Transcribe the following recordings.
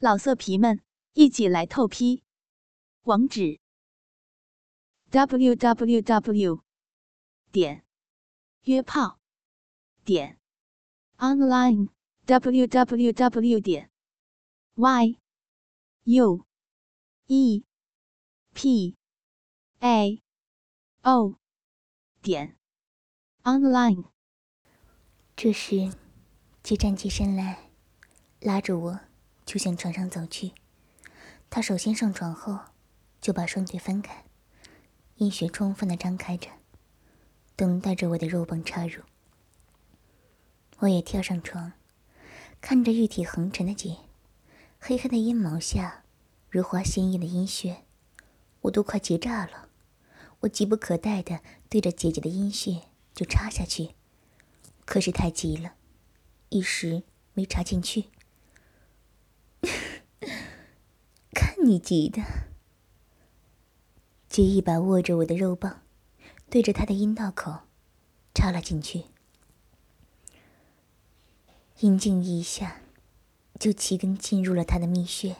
老色皮们，一起来透批！网址：w w w 点约炮点 online w w w 点 y u e p a o 点 online。这时，杰站起身来，拉着我。就向床上走去，他首先上床后，就把双腿分开，阴穴充分的张开着，等待着我的肉棒插入。我也跳上床，看着玉体横陈的姐，黑黑的阴毛下，如花鲜艳的阴穴，我都快结炸了。我急不可待的对着姐姐的阴穴就插下去，可是太急了，一时没插进去。看你急的，姐一把握着我的肉棒，对着他的阴道口插了进去。阴茎一下就齐根进入了他的蜜穴。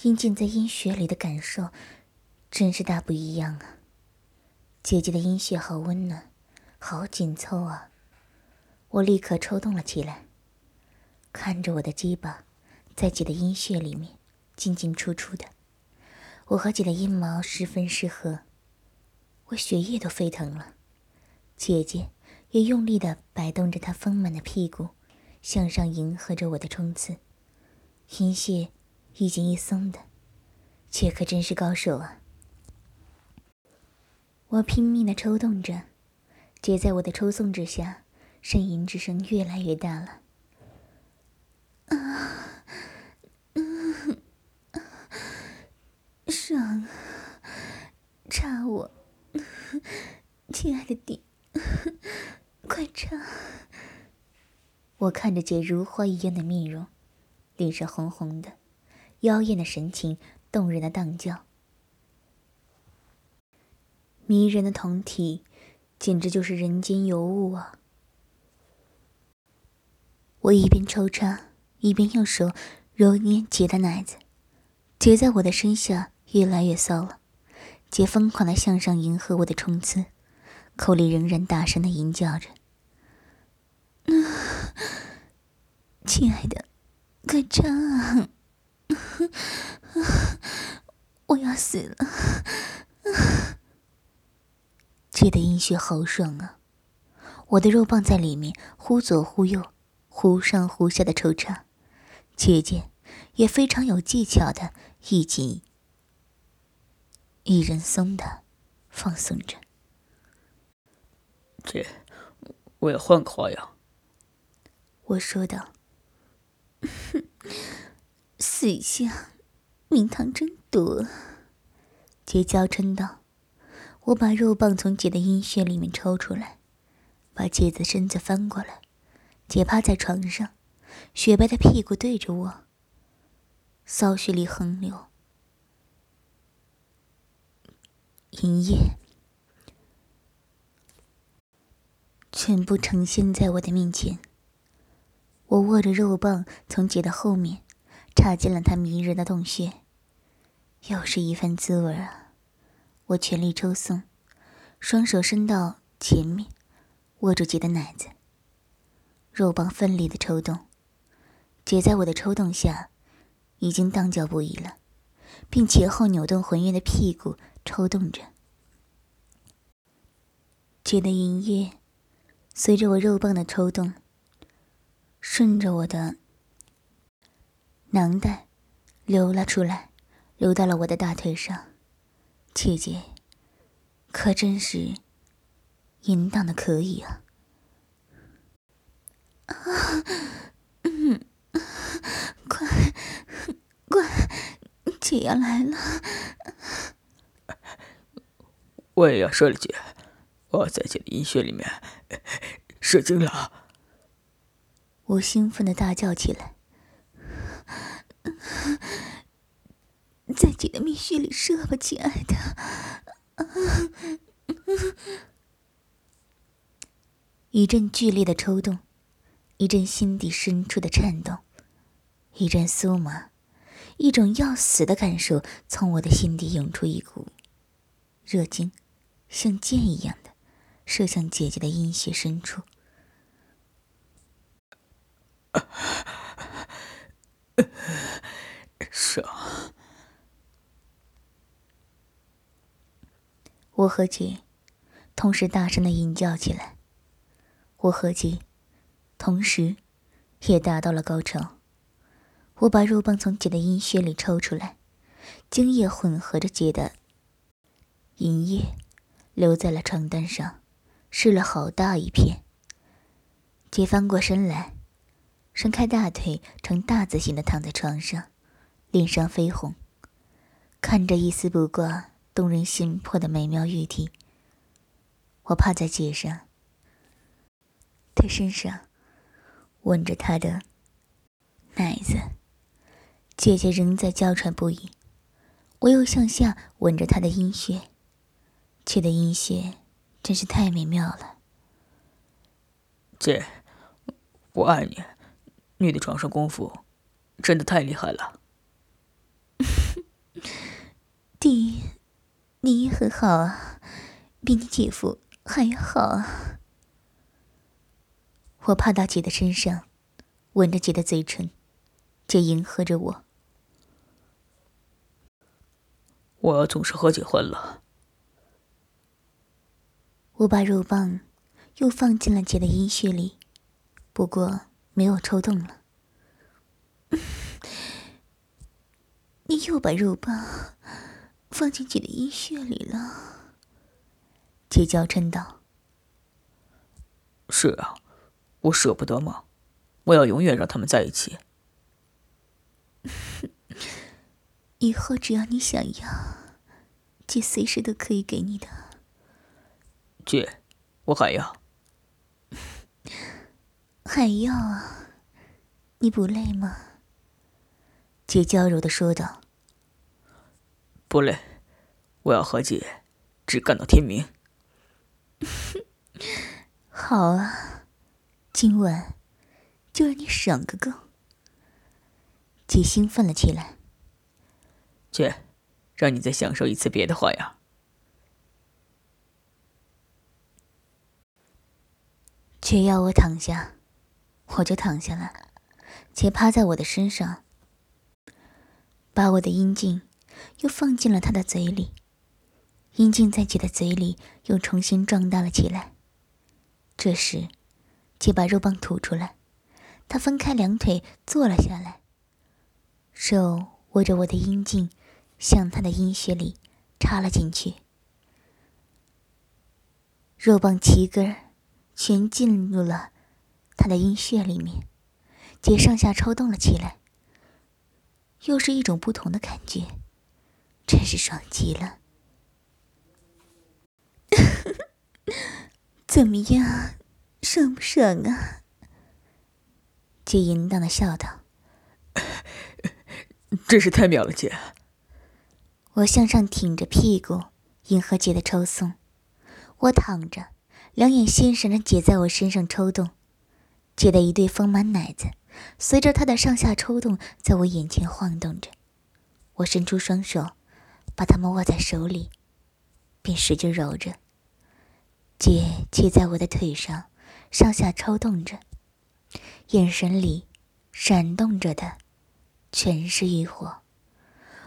阴茎在阴穴里的感受真是大不一样啊！姐姐的阴穴好温暖，好紧凑啊！我立刻抽动了起来。看着我的鸡巴，在姐的阴穴里面进进出出的，我和姐的阴毛十分适合，我血液都沸腾了。姐姐也用力的摆动着她丰满的屁股，向上迎合着我的冲刺。阴穴一紧一松的，姐可真是高手啊！我拼命的抽动着，姐在我的抽送之下，呻吟之声越来越大了。啊，嗯，爽，插我，亲爱的弟，快插！我看着姐如花一样的面容，脸上红红的，妖艳的神情，动人的荡叫，迷人的酮体，简直就是人间尤物啊！我一边抽插。一边用手揉捏姐的奶子，姐在我的身下越来越骚了，姐疯狂的向上迎合我的冲刺，口里仍然大声的吟叫着：“亲爱的，快插啊！我要死了！”姐的阴血好爽啊，我的肉棒在里面忽左忽右、忽上忽下的抽插。姐姐也非常有技巧的，一紧一人松的放松着。姐，我要换个花样。我说道：“死相，名堂真多。”姐娇嗔道：“我把肉棒从姐的阴穴里面抽出来，把姐的身子翻过来，姐趴在床上。”雪白的屁股对着我，骚血里横流，银液全部呈现在我的面前。我握着肉棒，从姐的后面插进了她迷人的洞穴，又是一番滋味啊！我全力抽送，双手伸到前面，握住姐的奶子，肉棒奋力的抽动。姐在我的抽动下，已经荡叫不已了，并前后扭动浑圆的屁股，抽动着。姐的银液随着我肉棒的抽动，顺着我的囊袋流了出来，流到了我的大腿上。姐姐可真是淫荡的可以啊！啊，嗯。快，快，姐要来了！我也要射了，姐！我在姐的阴穴里面射精了！我兴奋的大叫起来，在姐的蜜穴里射吧，亲爱的！一阵剧烈的抽动，一阵心底深处的颤动。一阵酥麻，一种要死的感受从我的心底涌出一股热精，像箭一样的射向姐姐的阴穴深处。爽！我和姐同时大声的吟叫起来。我和姐同时也达到了高潮。我把肉棒从姐的阴穴里抽出来，精液混合着姐的银液，留在了床单上，湿了好大一片。姐翻过身来，伸开大腿，呈大字形的躺在床上，脸上绯红，看着一丝不挂、动人心魄的美妙玉体。我趴在姐上，她身上吻着她的奶子。姐姐仍在娇喘不已，我又向下吻着她的阴穴，姐的阴穴真是太美妙了。姐，我爱你，你的床上功夫真的太厉害了。弟，你也很好啊，比你姐夫还要好啊。我趴到姐的身上，吻着姐的嘴唇，姐迎合着我。我要总是和姐混了。我把肉棒又放进了姐的阴穴里，不过没有抽动了。你又把肉棒放进姐的阴穴里了？姐娇嗔道：“是啊，我舍不得嘛，我要永远让他们在一起。”以后只要你想要，姐随时都可以给你的。姐，我还要。还要啊？你不累吗？姐娇柔的说道。不累，我要和姐只干到天明。好啊，今晚就让你爽个够。姐兴奋了起来。姐，让你再享受一次别的花样。姐要我躺下，我就躺下了。姐趴在我的身上，把我的阴茎又放进了她的嘴里。阴茎在姐的嘴里又重新壮大了起来。这时，姐把肉棒吐出来，她分开两腿坐了下来，手握着我的阴茎。向他的阴穴里插了进去，肉棒齐根全进入了他的阴穴里面，姐上下抽动了起来，又是一种不同的感觉，真是爽极了。怎么样，爽不爽啊？姐淫荡的笑道：“ 真是太妙了，姐。”我向上挺着屁股，迎合姐的抽送。我躺着，两眼心神的姐在我身上抽动，姐的一对丰满奶子随着她的上下抽动，在我眼前晃动着。我伸出双手，把它们握在手里，便使劲揉着。姐骑在我的腿上，上下抽动着，眼神里闪动着的全是欲火。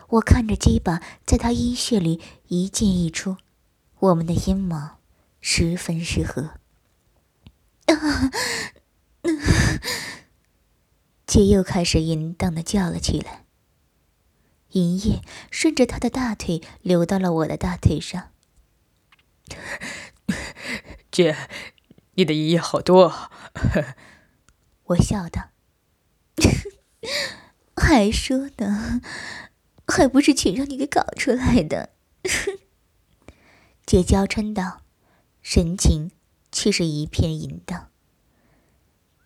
我看着鸡巴在他阴穴里一进一出，我们的阴谋十分适合。啊！姐又开始淫荡的叫了起来。银液顺着他的大腿流到了我的大腿上。姐，你的银液好多。啊我笑道。还说呢。还不是全让你给搞出来的，姐娇嗔道，神情却是一片淫荡。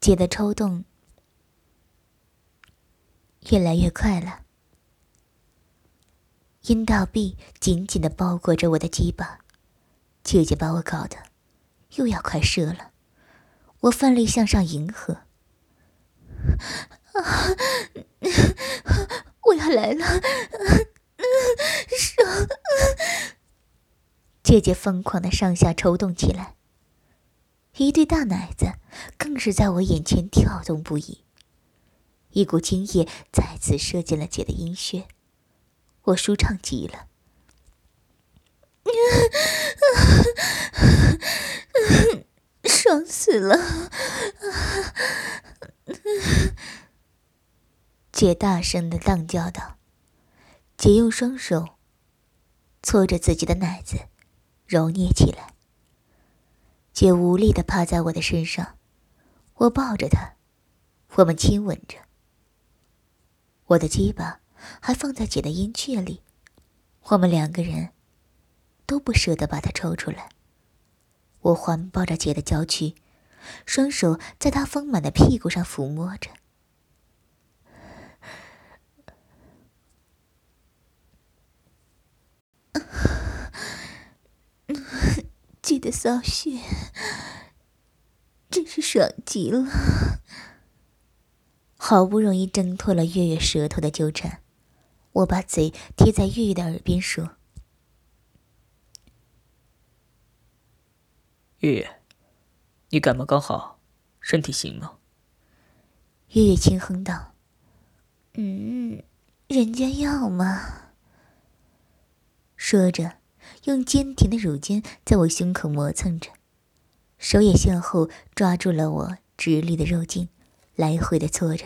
姐的抽动越来越快了，阴道壁紧紧的包裹着我的鸡巴，姐姐把我搞得又要快射了，我奋力向上迎合。啊！我要来了！爽！姐姐疯狂的上下抽动起来，一对大奶子更是在我眼前跳动不已。一股精液再次射进了姐的阴穴，我舒畅极了。爽死了！姐大声的浪叫道。姐用双手搓着自己的奶子，揉捏起来。姐无力的趴在我的身上，我抱着她，我们亲吻着。我的鸡巴还放在姐的阴穴里，我们两个人都不舍得把它抽出来。我环抱着姐的娇躯，双手在她丰满的屁股上抚摸着。姐的骚穴真是爽极了，好不容易挣脱了月月舌头的纠缠，我把嘴贴在月月的耳边说：“月月，你感冒刚好，身体行吗？”月月轻哼道：“嗯，人家要嘛。”说着，用坚挺的乳尖在我胸口磨蹭着，手也向后抓住了我直立的肉茎，来回的搓着。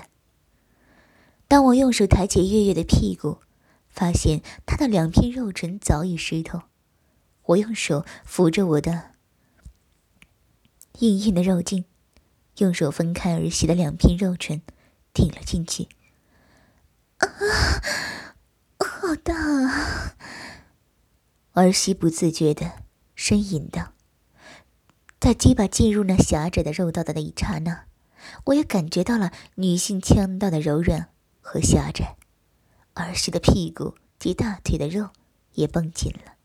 当我用手抬起月月的屁股，发现她的两片肉唇早已湿透，我用手扶着我的硬硬的肉茎，用手分开儿媳的两片肉唇，顶了进去。啊，好大啊！儿媳不自觉的呻吟道：“在鸡巴进入那狭窄的肉道的那一刹那，我也感觉到了女性腔道的柔软和狭窄。儿媳的屁股及大腿的肉也绷紧了。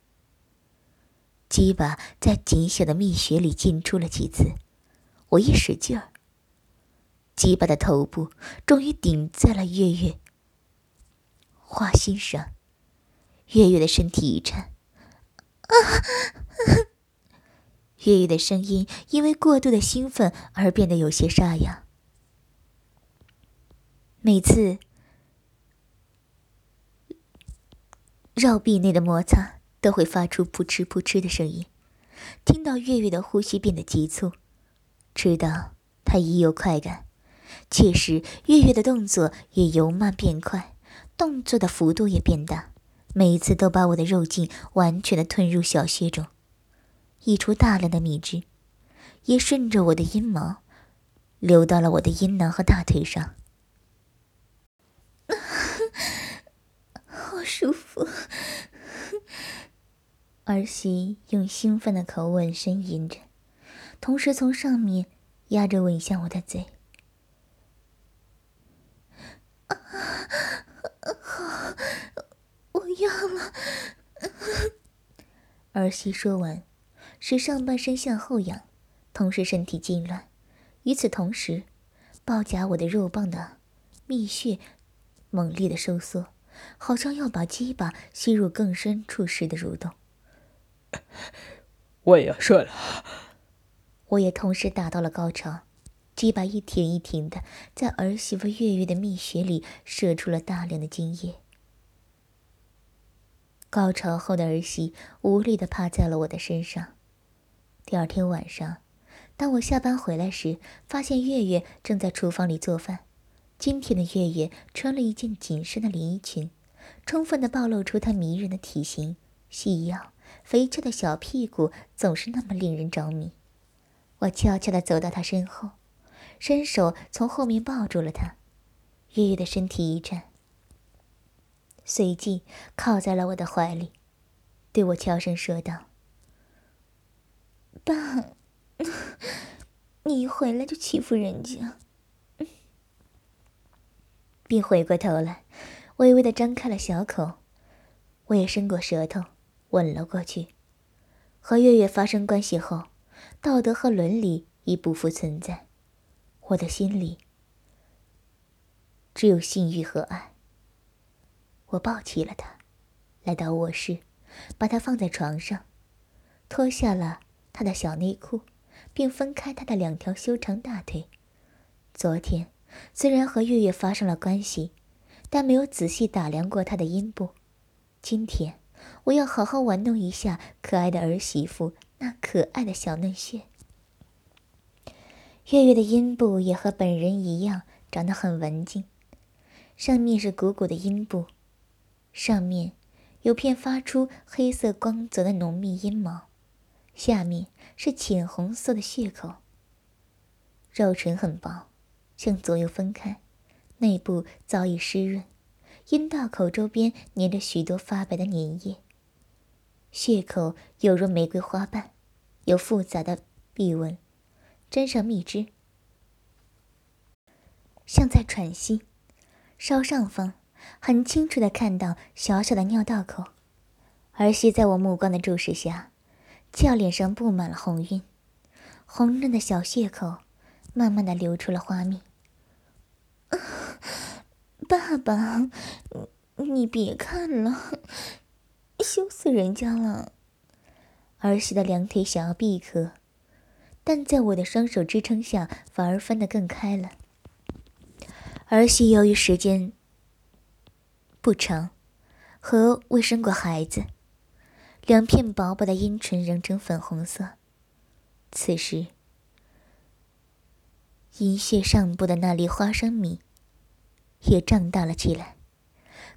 鸡巴在紧小的蜜穴里进出了几次，我一使劲儿，鸡巴的头部终于顶在了月月花心上。月月的身体一颤。”啊！月月的声音因为过度的兴奋而变得有些沙哑。每次绕壁内的摩擦都会发出扑哧扑哧的声音。听到月月的呼吸变得急促，知道他已有快感。确实，月月的动作也由慢变快，动作的幅度也变大。每一次都把我的肉茎完全的吞入小穴中，溢出大量的蜜汁，也顺着我的阴毛流到了我的阴囊和大腿上。好舒服！儿媳用兴奋的口吻呻吟着，同时从上面压着吻向我的嘴。我要了。儿媳说完，使上半身向后仰，同时身体痉挛。与此同时，包夹我的肉棒的蜜穴猛烈的收缩，好像要把鸡巴吸入更深处似的蠕动。我也要射了。我也同时达到了高潮，鸡巴一挺一挺的在儿媳妇月月的蜜穴里射出了大量的精液。高潮后的儿媳无力的趴在了我的身上。第二天晚上，当我下班回来时，发现月月正在厨房里做饭。今天的月月穿了一件紧身的连衣裙，充分的暴露出她迷人的体型、细腰、肥翘的小屁股，总是那么令人着迷。我悄悄的走到她身后，伸手从后面抱住了她。月月的身体一颤。随即靠在了我的怀里，对我悄声说道：“爸，你一回来就欺负人家。”并回过头来，微微的张开了小口，我也伸过舌头吻了过去。和月月发生关系后，道德和伦理已不复存在，我的心里只有性欲和爱。我抱起了他，来到卧室，把他放在床上，脱下了他的小内裤，并分开他的两条修长大腿。昨天虽然和月月发生了关系，但没有仔细打量过他的阴部。今天我要好好玩弄一下可爱的儿媳妇那可爱的小嫩穴。月月的阴部也和本人一样，长得很文静，上面是鼓鼓的阴部。上面有片发出黑色光泽的浓密阴毛，下面是浅红色的血口。肉唇很薄，向左右分开，内部早已湿润，阴道口周边粘着许多发白的粘液。血口犹如玫瑰花瓣，有复杂的壁纹，沾上蜜汁，像在喘息。稍上方。很清楚的看到小小的尿道口，儿媳在我目光的注视下，俏脸上布满了红晕，红润的小血口慢慢的流出了花蜜。爸爸，你别看了，羞死人家了。儿媳的两腿想要闭合，但在我的双手支撑下，反而分得更开了。儿媳由于时间。不长，和未生过孩子，两片薄薄的阴唇仍呈粉红色。此时，阴穴上部的那粒花生米也胀大了起来。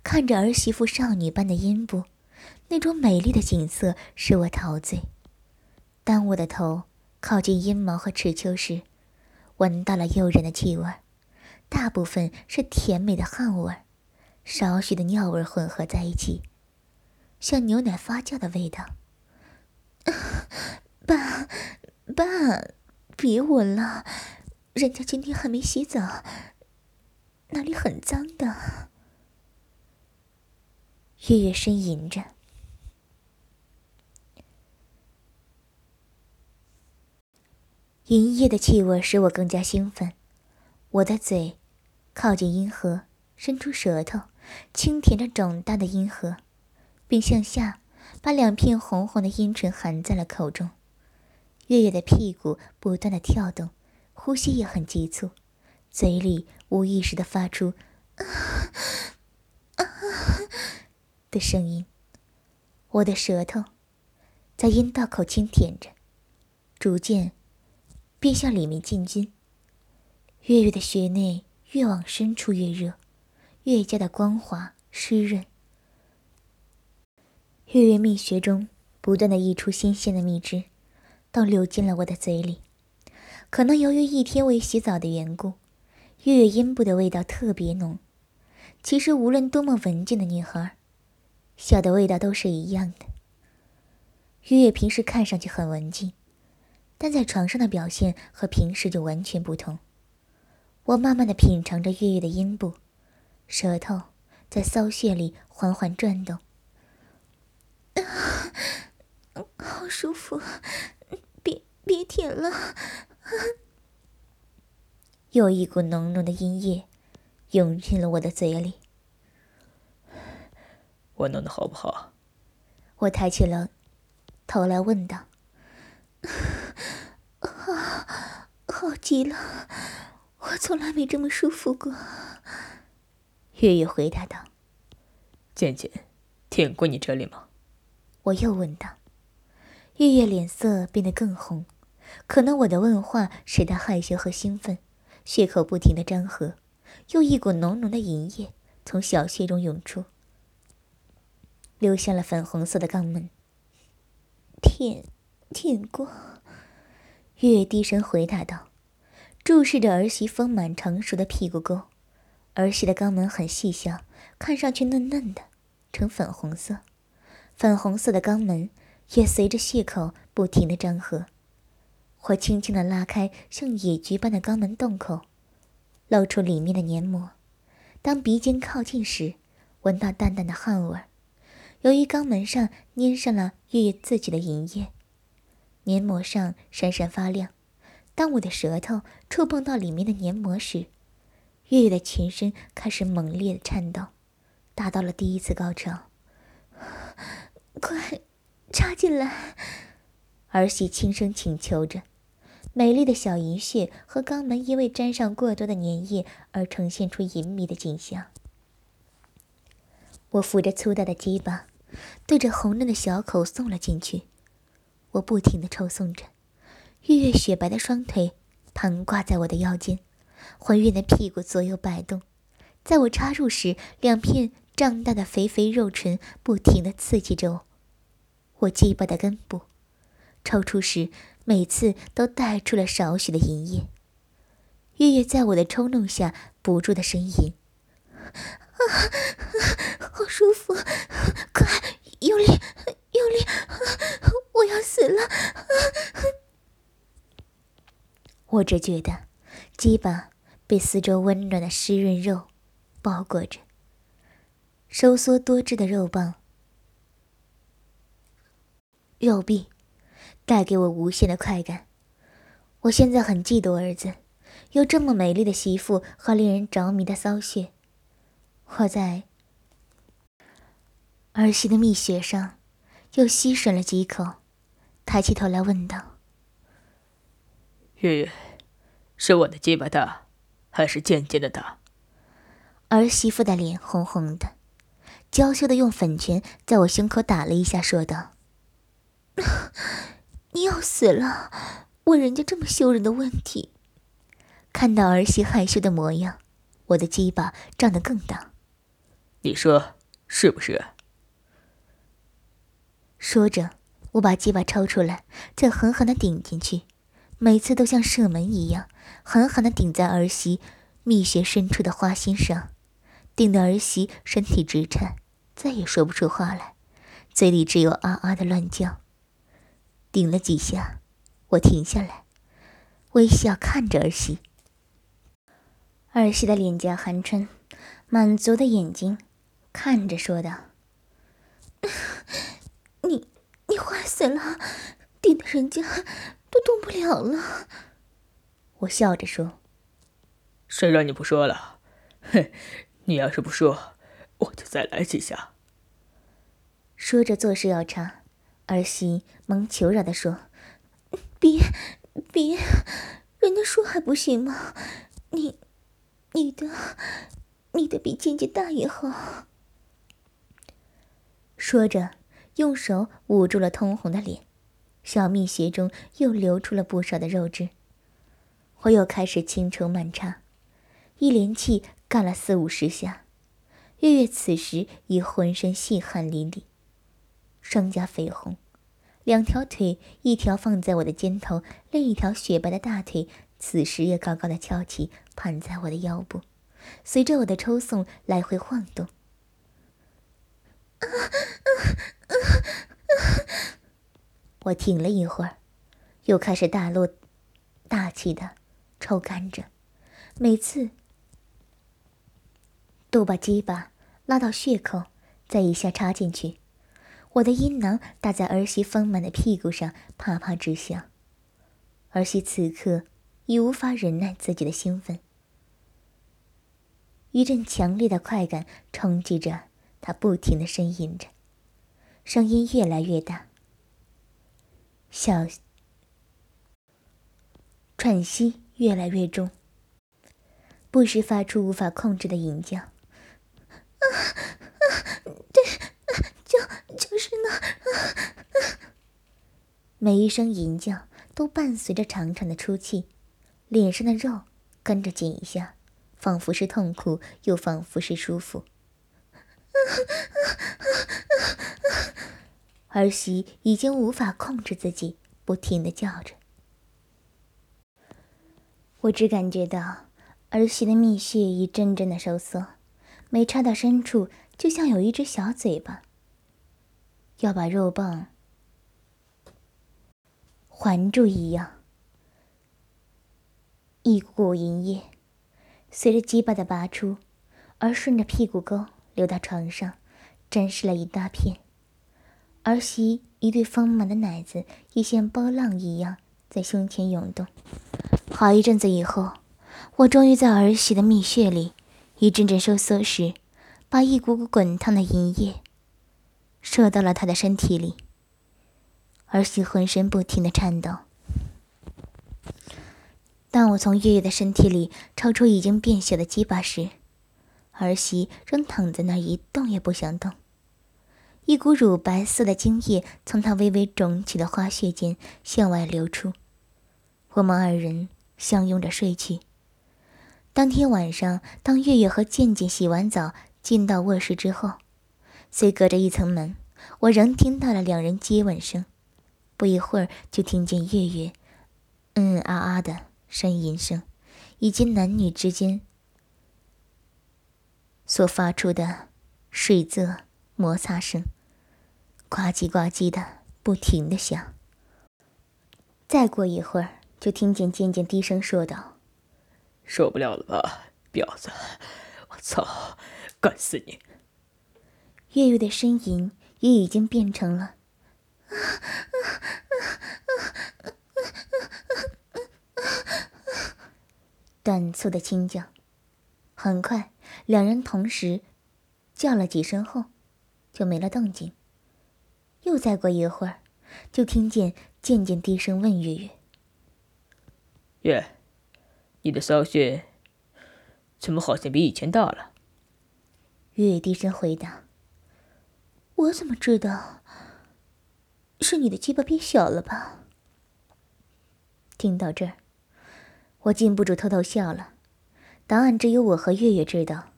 看着儿媳妇少女般的阴部，那种美丽的景色使我陶醉。当我的头靠近阴毛和齿丘时，闻到了诱人的气味，大部分是甜美的汗味。少许的尿味混合在一起，像牛奶发酵的味道。爸，爸，别闻了，人家今天还没洗澡，那里很脏的。月月呻吟着，银液的气味使我更加兴奋。我的嘴靠近阴核，伸出舌头。轻舔着肿大的阴核，并向下把两片红红的阴唇含在了口中。月月的屁股不断的跳动，呼吸也很急促，嘴里无意识的发出“啊啊”的声音。我的舌头在阴道口轻舔着，逐渐便向里面进军。月月的穴内越往深处越热。越加的光滑湿润，月月蜜穴中不断的溢出新鲜的蜜汁，都流进了我的嘴里。可能由于一天未洗澡的缘故，月月阴部的味道特别浓。其实无论多么文静的女孩，小的味道都是一样的。月月平时看上去很文静，但在床上的表现和平时就完全不同。我慢慢的品尝着月月的阴部。舌头在骚穴里缓缓转动，好舒服，别别舔了。又一股浓浓的阴液涌进了我的嘴里。我弄的好不好？我抬起了头来问道。好，好极了，我从来没这么舒服过。月月回答道：“渐渐，舔过你这里吗？”我又问道。月月脸色变得更红，可能我的问话使她害羞和兴奋，血口不停的张合，又一股浓浓的银液从小穴中涌出，流向了粉红色的肛门。舔，舔过。月月低声回答道，注视着儿媳丰满成熟的屁股沟。儿媳的肛门很细小，看上去嫩嫩的，呈粉红色。粉红色的肛门也随着血口不停的张合。我轻轻的拉开像野菊般的肛门洞口，露出里面的黏膜。当鼻尖靠近时，闻到淡淡的汗味。由于肛门上粘上了月月自己的银液，黏膜上闪闪发亮。当我的舌头触碰到里面的黏膜时，月月的全身开始猛烈的颤抖，达到了第一次高潮。快插进来！儿媳轻声请求着。美丽的小银穴和肛门因为沾上过多的粘液而呈现出淫靡的景象。我扶着粗大的鸡巴，对着红嫩的小口送了进去。我不停地抽送着，月月雪白的双腿盘挂在我的腰间，怀孕的屁股左右摆动。在我插入时，两片胀大的肥肥肉唇不停地刺激着我，我鸡巴的根部。抽出时，每次都带出了少许的银液。月月在我的冲动下不住的呻吟：“啊，好舒服！快用力，用力！我要死了！” 我只觉得鸡巴被四周温暖的湿润肉包裹着，收缩多汁的肉棒、肉壁。带给我无限的快感。我现在很嫉妒儿子，有这么美丽的媳妇和令人着迷的骚穴。我在儿媳的蜜穴上又吸吮了几口，抬起头来问道：“月月，是我的鸡巴大，还是渐渐的大？”儿媳妇的脸红红的，娇羞的用粉拳在我胸口打了一下，说道。你要死了！问人家这么羞人的问题。看到儿媳害羞的模样，我的鸡巴胀得更大。你说是不是？说着，我把鸡巴抽出来，再狠狠的顶进去，每次都像射门一样，狠狠的顶在儿媳蜜穴深处的花心上，顶得儿媳身体直颤，再也说不出话来，嘴里只有啊啊的乱叫。顶了几下，我停下来，微笑看着儿媳。儿媳的脸颊含春，满足的眼睛看着说道：“ 你你坏死了，顶的人家都动不了了。”我笑着说：“谁让你不说了？哼，你要是不说，我就再来几下。”说着做事要插。儿媳忙求饶的说：“别，别，人家说还不行吗？你，你的，你的比姐姐大也好。”说着，用手捂住了通红的脸，小蜜穴中又流出了不少的肉汁。我又开始轻抽慢插，一连气干了四五十下。月月此时已浑身细汗淋漓。双颊绯红，两条腿，一条放在我的肩头，另一条雪白的大腿，此时也高高的翘起，盘在我的腰部，随着我的抽送来回晃动。我停了一会儿，又开始大落大气的抽干着，每次都把鸡巴拉到穴口，再一下插进去。我的阴囊打在儿媳丰满的屁股上，啪啪直响。儿媳此刻已无法忍耐自己的兴奋，一阵强烈的快感冲击着她，不停的呻吟着，声音越来越大，小喘息越来越重，不时发出无法控制的吟叫。啊啊，对。就就是那啊啊，每一声吟叫都伴随着长长的出气，脸上的肉跟着紧一下，仿佛是痛苦，又仿佛是舒服。儿媳已经无法控制自己，不停的叫着。我只感觉到儿媳的蜜穴一阵阵的收缩，每插到深处，就像有一只小嘴巴。要把肉棒环住一样，一股股银液随着鸡巴的拔出，而顺着屁股沟流到床上，沾湿了一大片。儿媳一对丰满的奶子也像波浪一样在胸前涌动。好一阵子以后，我终于在儿媳的蜜穴里一阵阵收缩时，把一股股滚烫的银液射到了她的身体里。儿媳浑身不停的颤抖。当我从月月的身体里抽出已经变小的鸡巴时，儿媳仍躺在那一动也不想动。一股乳白色的精液从她微微肿起的花穴间向外流出。我们二人相拥着睡去。当天晚上，当月月和健健洗完澡进到卧室之后，虽隔着一层门，我仍听到了两人接吻声。不一会儿，就听见月月嗯嗯啊啊的呻吟声，以及男女之间所发出的水渍摩擦声，呱唧呱唧的不停的响。再过一会儿，就听见渐渐低声说道：“受不了了吧，婊子！我操，干死你！”月月的呻吟也已经变成了。短促的轻叫，很快，两人同时叫了几声后，就没了动静。又再过一会儿，就听见渐渐低声问月月：“月，你的骚穴怎么好像比以前大了？”月月低声回答：“我怎么知道？”是你的鸡巴变小了吧？听到这儿，我禁不住偷偷笑了。答案只有我和月月知道，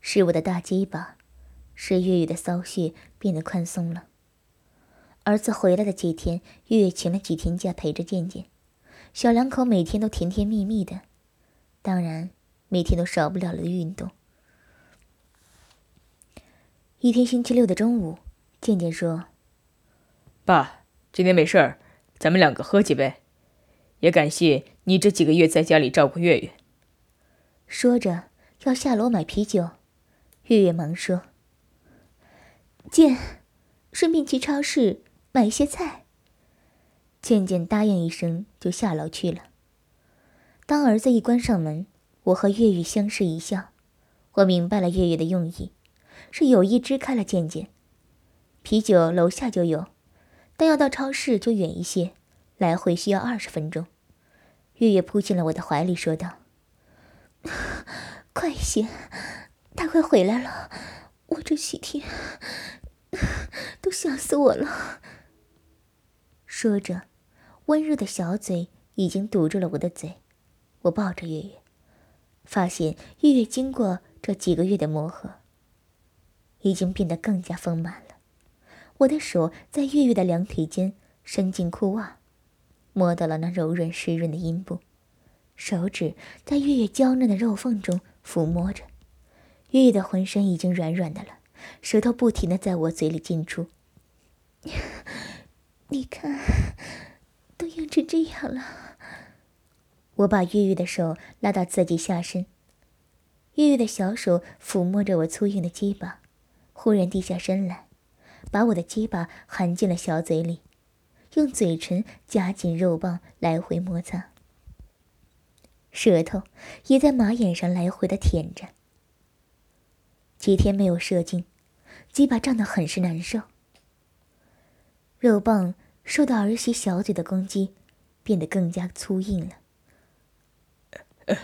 是我的大鸡巴，使月月的骚穴变得宽松了。儿子回来的几天，月月请了几天假陪着健健，小两口每天都甜甜蜜蜜的，当然每天都少不了了运动。一天星期六的中午，健健说。爸，今天没事儿，咱们两个喝几杯。也感谢你这几个月在家里照顾月月。说着要下楼买啤酒，月月忙说：“健，顺便去超市买一些菜。”渐渐答应一声，就下楼去了。当儿子一关上门，我和月月相视一笑。我明白了月月的用意，是有意支开了渐渐。啤酒楼下就有。但要到超市就远一些，来回需要二十分钟。月月扑进了我的怀里，说道：“快些，他快回来了，我这几天都想死我了。”说着，温热的小嘴已经堵住了我的嘴。我抱着月月，发现月月经过这几个月的磨合，已经变得更加丰满了。我的手在月月的两腿间伸进裤袜，摸到了那柔软湿润的阴部，手指在月月娇嫩的肉缝中抚摸着，月月的浑身已经软软的了，舌头不停的在我嘴里进出。你看，都硬成这样了。我把月月的手拉到自己下身，月月的小手抚摸着我粗硬的鸡巴，忽然低下身来。把我的鸡巴含进了小嘴里，用嘴唇夹紧肉棒来回摩擦，舌头也在马眼上来回的舔着。几天没有射精，鸡巴胀得很是难受。肉棒受到儿媳小嘴的攻击，变得更加粗硬了。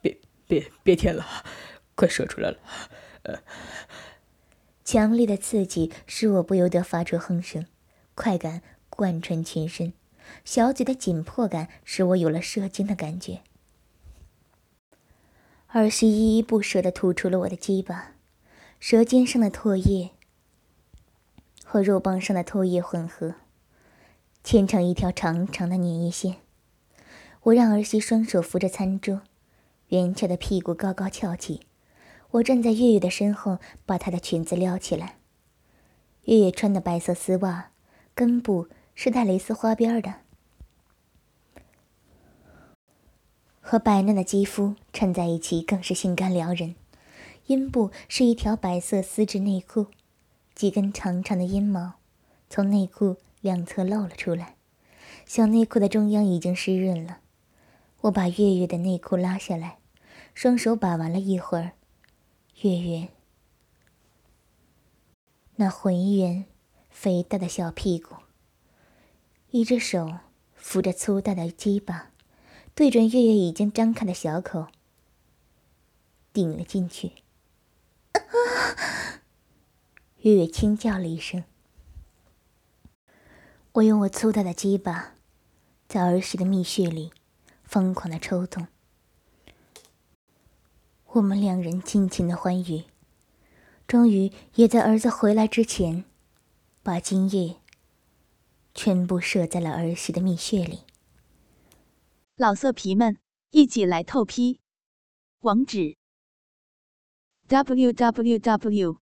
别别别舔了，快射出来了。强烈的刺激使我不由得发出哼声，快感贯穿全身，小嘴的紧迫感使我有了射精的感觉。儿媳依依不舍地吐出了我的鸡巴，舌尖上的唾液和肉棒上的唾液混合，牵成一条长长的粘液线。我让儿媳双手扶着餐桌，圆翘的屁股高高翘起。我站在月月的身后，把她的裙子撩起来。月月穿的白色丝袜，根部是带蕾丝花边的，和白嫩的肌肤衬在一起，更是性感撩人。阴部是一条白色丝质内裤，几根长长的阴毛从内裤两侧露了出来。小内裤的中央已经湿润了。我把月月的内裤拉下来，双手把玩了一会儿，月月那浑圆、肥大的小屁股，一只手扶着粗大的鸡巴，对准月月已经张开的小口，顶了进去。月月轻叫了一声，我用我粗大的鸡巴在儿时的蜜穴里。疯狂的抽动，我们两人尽情的欢愉，终于也在儿子回来之前，把精液全部射在了儿时的蜜穴里。老色皮们，一起来透批，网址：w w w